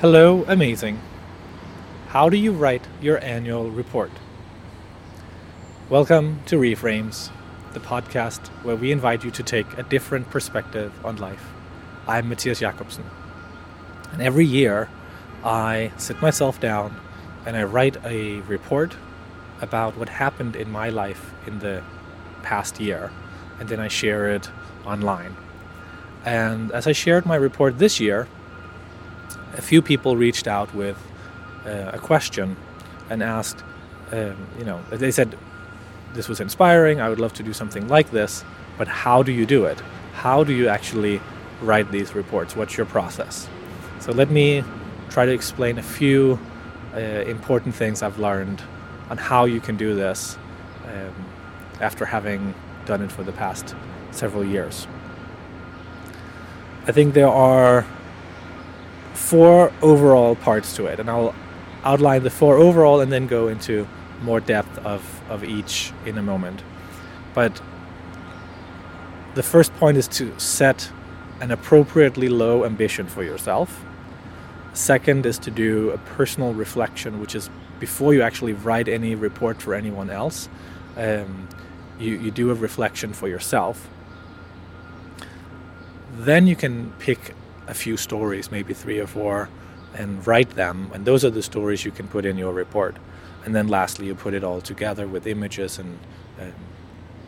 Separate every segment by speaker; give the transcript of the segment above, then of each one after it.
Speaker 1: Hello, amazing. How do you write your annual report? Welcome to Reframes, the podcast where we invite you to take a different perspective on life. I'm Matthias Jakobsen. And every year, I sit myself down and I write a report about what happened in my life in the past year, and then I share it online. And as I shared my report this year, a few people reached out with uh, a question and asked, um, you know, they said, this was inspiring, I would love to do something like this, but how do you do it? How do you actually write these reports? What's your process? So let me try to explain a few uh, important things I've learned on how you can do this um, after having done it for the past several years. I think there are four overall parts to it, and I'll outline the four overall and then go into more depth of, of each in a moment. But the first point is to set an appropriately low ambition for yourself. Second is to do a personal reflection, which is before you actually write any report for anyone else, um, you, you do a reflection for yourself. Then you can pick a few stories, maybe three or four, and write them. And those are the stories you can put in your report. And then lastly, you put it all together with images and,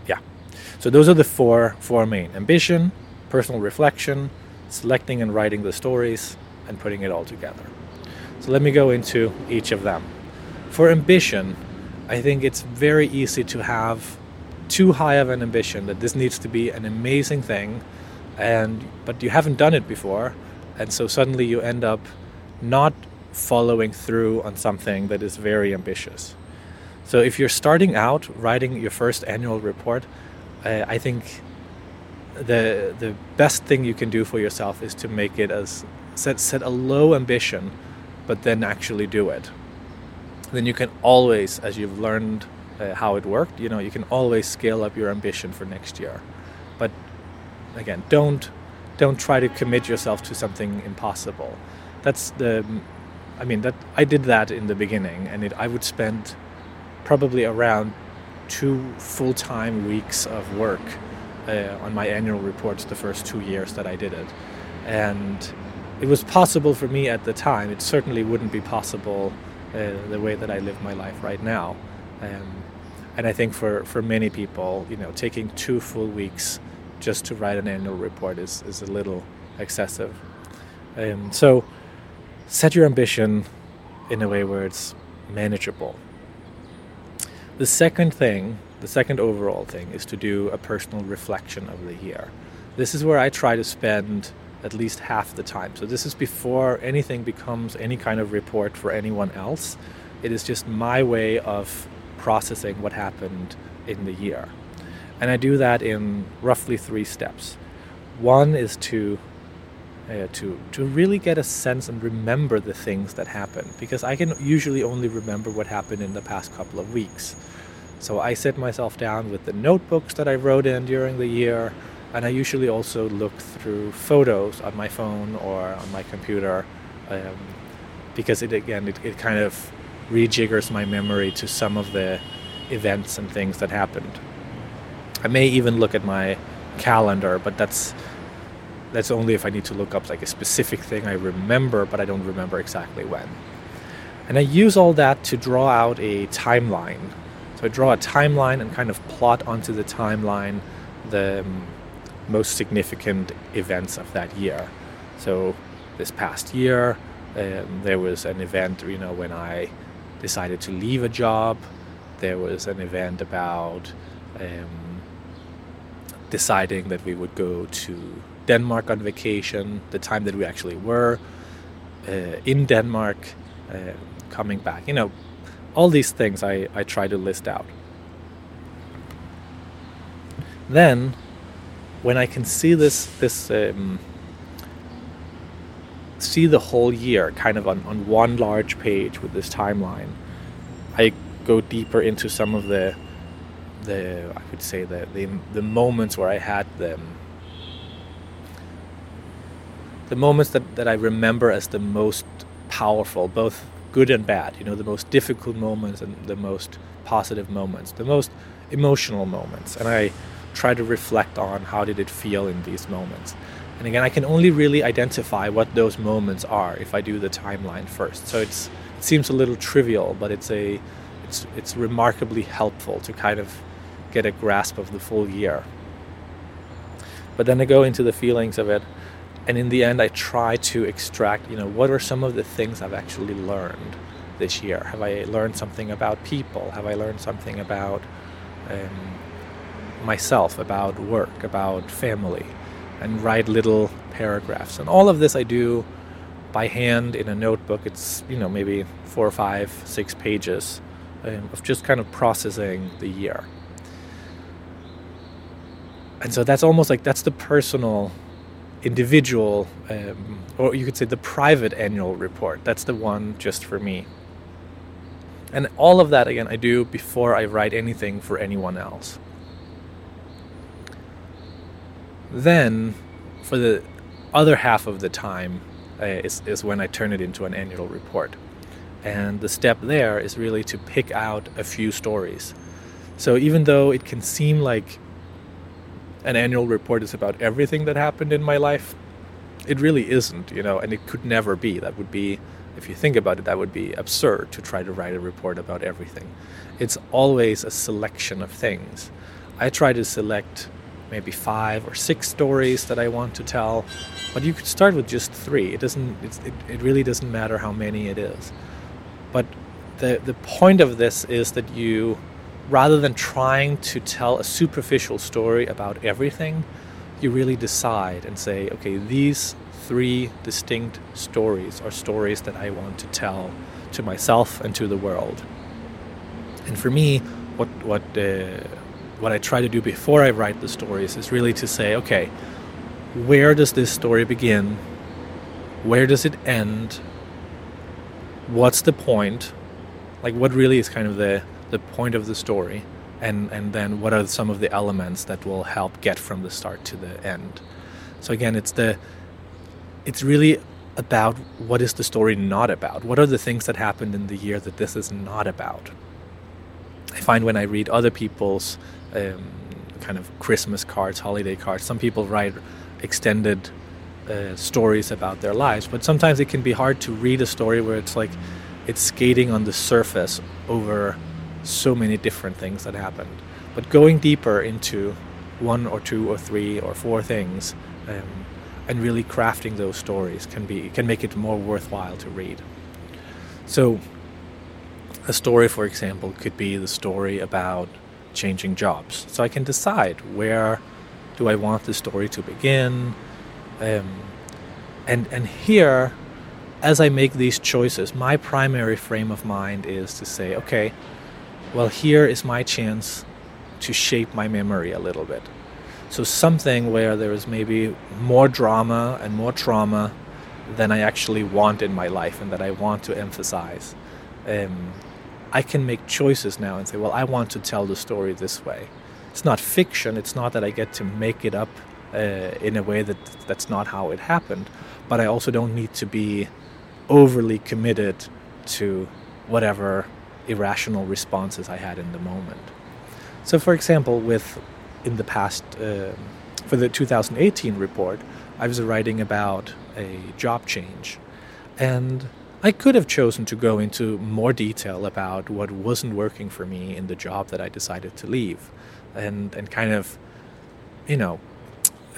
Speaker 1: yeah. So those are the four four main: ambition, personal reflection, selecting and writing the stories, and putting it all together. So let me go into each of them. For ambition, I think it's very easy to have too high of an ambition that this needs to be an amazing thing and but you haven't done it before and so suddenly you end up not following through on something that is very ambitious. So if you're starting out writing your first annual report uh, i think the the best thing you can do for yourself is to make it as set set a low ambition but then actually do it. Then you can always as you've learned uh, how it worked you know you can always scale up your ambition for next year. But again don't don't try to commit yourself to something impossible. That's the i mean that i did that in the beginning and it, i would spend probably around two full-time weeks of work uh, on my annual reports the first two years that i did it. And it was possible for me at the time. It certainly wouldn't be possible uh, the way that i live my life right now. Um, and i think for, for many people you know taking two full weeks just to write an annual report is, is a little excessive. Um, so set your ambition in a way where it's manageable. The second thing, the second overall thing, is to do a personal reflection of the year. This is where I try to spend at least half the time. So this is before anything becomes any kind of report for anyone else. It is just my way of processing what happened in the year. And I do that in roughly three steps. One is to uh, to to really get a sense and remember the things that happen because I can usually only remember what happened in the past couple of weeks. So I sit myself down with the notebooks that I wrote in during the year, and I usually also look through photos on my phone or on my computer um, because it again it, it kind of rejiggers my memory to some of the events and things that happened. I may even look at my calendar, but that's that's only if I need to look up like a specific thing I remember, but I don't remember exactly when. And I use all that to draw out a timeline. So I draw a timeline and kind of plot onto the timeline the um, most significant events of that year. So this past year, um, there was an event, you know, when I decided to leave a job. There was an event about um, deciding that we would go to Denmark on vacation, the time that we actually were uh, in Denmark, uh, coming back. You know, all these things I, I try to list out. Then, when I can see this this um, see the whole year kind of on, on one large page with this timeline, I go deeper into some of the the I would say the the, the moments where I had them the moments that, that I remember as the most powerful, both good and bad. You know, the most difficult moments and the most positive moments, the most emotional moments, and I try to reflect on how did it feel in these moments. And again, I can only really identify what those moments are if I do the timeline first. So it's it seems a little trivial, but it's a it's it's remarkably helpful to kind of get a grasp of the full year. But then I go into the feelings of it, and in the end, I try to extract, you know, what are some of the things I've actually learned this year? Have I learned something about people? Have I learned something about um, myself, about work, about family? And write little paragraphs. And all of this I do by hand in a notebook. It's, you know, maybe four or five, six pages um, of just kind of processing the year. And so that's almost like that's the personal, individual, um, or you could say the private annual report. That's the one just for me. And all of that, again, I do before I write anything for anyone else. Then, for the other half of the time, uh, is, is when I turn it into an annual report. And the step there is really to pick out a few stories. So even though it can seem like an annual report is about everything that happened in my life, it really isn't, you know, and it could never be. That would be, if you think about it, that would be absurd to try to write a report about everything. It's always a selection of things. I try to select maybe five or six stories that I want to tell, but you could start with just three. It doesn't. it, it really doesn't matter how many it is. But the the point of this is that you, rather than trying to tell a superficial story about everything, you really decide and say, okay, these three distinct stories are stories that I want to tell to myself and to the world. And for me, what what uh, what I try to do before I write the stories is really to say, okay, where does this story begin? Where does it end? What's the point? Like, what really is kind of the, the point of the story? And, and then what are some of the elements that will help get from the start to the end? So again, it's the it's really about what is the story not about? What are the things that happened in the year that this is not about? I find when I read other people's um, kind of Christmas cards, holiday cards. Some people write extended uh, stories about their lives, but sometimes it can be hard to read a story where it's like it's skating on the surface over so many different things that happened. But going deeper into one or two or three or four things um, and really crafting those stories can be can make it more worthwhile to read. So, a story, for example, could be the story about changing jobs. So I can decide where do I want the story to begin. Um, and and here, as I make these choices, my primary frame of mind is to say, okay, well here is my chance to shape my memory a little bit. So something where there is maybe more drama and more trauma than I actually want in my life and that I want to emphasize. Um, I can make choices now and say, well, I want to tell the story this way. It's not fiction. It's not that I get to make it up uh, in a way that that's not how it happened. But I also don't need to be overly committed to whatever irrational responses I had in the moment. So, for example, with in the past, uh, for the 2018 report, I was writing about a job change, and I could have chosen to go into more detail about what wasn't working for me in the job that I decided to leave and, and kind of, you know,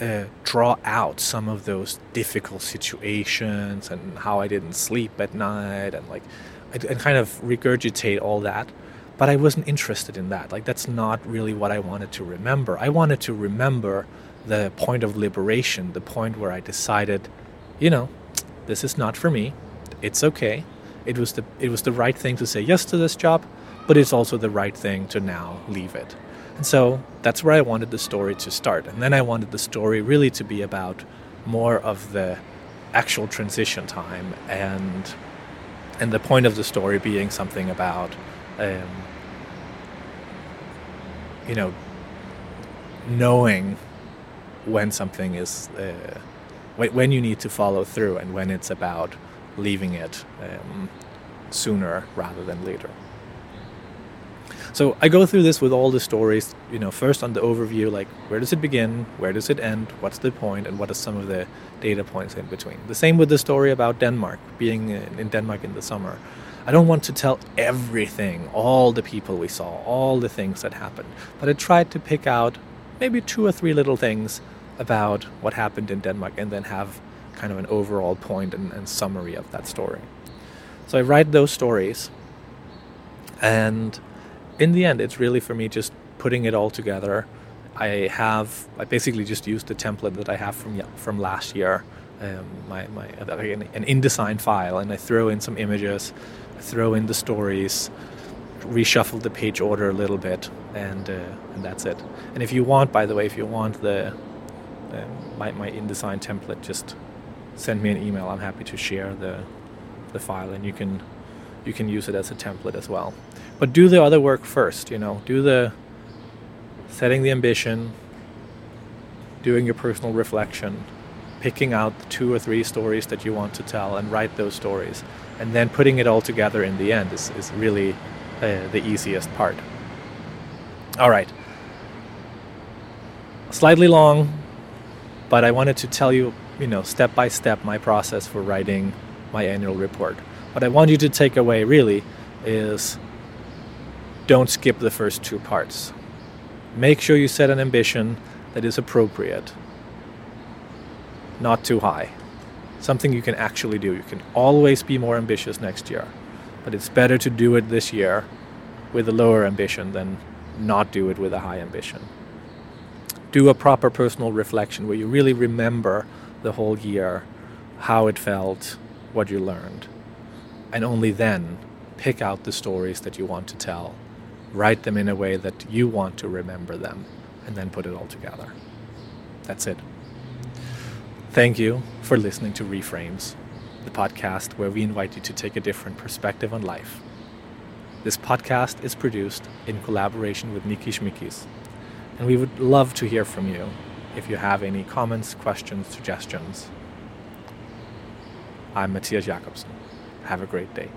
Speaker 1: uh, draw out some of those difficult situations and how I didn't sleep at night and like, and kind of regurgitate all that. But I wasn't interested in that. Like, that's not really what I wanted to remember. I wanted to remember the point of liberation, the point where I decided, you know, this is not for me it's okay. It was the it was the right thing to say yes to this job, but it's also the right thing to now leave it. And so that's where I wanted the story to start. And then I wanted the story really to be about more of the actual transition time and and the point of the story being something about um, you know knowing when something is uh, when, you need to follow through and when it's about leaving it um, sooner rather than later. So I go through this with all the stories, you know, first on the overview, like where does it begin, where does it end, what's the point, and what are some of the data points in between. The same with the story about Denmark, being in Denmark in the summer. I don't want to tell everything, all the people we saw, all the things that happened, but I tried to pick out maybe two or three little things about what happened in Denmark and then have kind of an overall point and, and summary of that story. So I write those stories and in the end, it's really for me just putting it all together. I have I basically just used the template that I have from from last year, um, my, my an InDesign file, and I throw in some images, throw in the stories, reshuffle the page order a little bit, and uh, and that's it. And if you want, by the way, if you want the um, my my InDesign template, just send me an email. I'm happy to share the the file, and you can you can use it as a template as well. But do the other work first, you know, do the setting the ambition, doing your personal reflection, picking out the two or three stories that you want to tell and write those stories. And then putting it all together in the end is, is really uh, the easiest part. All right. Slightly long, but I wanted to tell you, you know, step by step my process for writing my annual report. What I want you to take away really is don't skip the first two parts. Make sure you set an ambition that is appropriate, not too high. Something you can actually do. You can always be more ambitious next year, but it's better to do it this year with a lower ambition than not do it with a high ambition. Do a proper personal reflection where you really remember the whole year, how it felt, what you learned. And only then pick out the stories that you want to tell write them in a way that you want to remember them, and then put it all together. That's it. Thank you for listening to Reframes, the podcast where we invite you to take a different perspective on life. This podcast is produced in collaboration with Nikki Schmikis, and we would love to hear from you if you have any comments, questions, suggestions. I'm Matthias Jakobsen. Have a great day.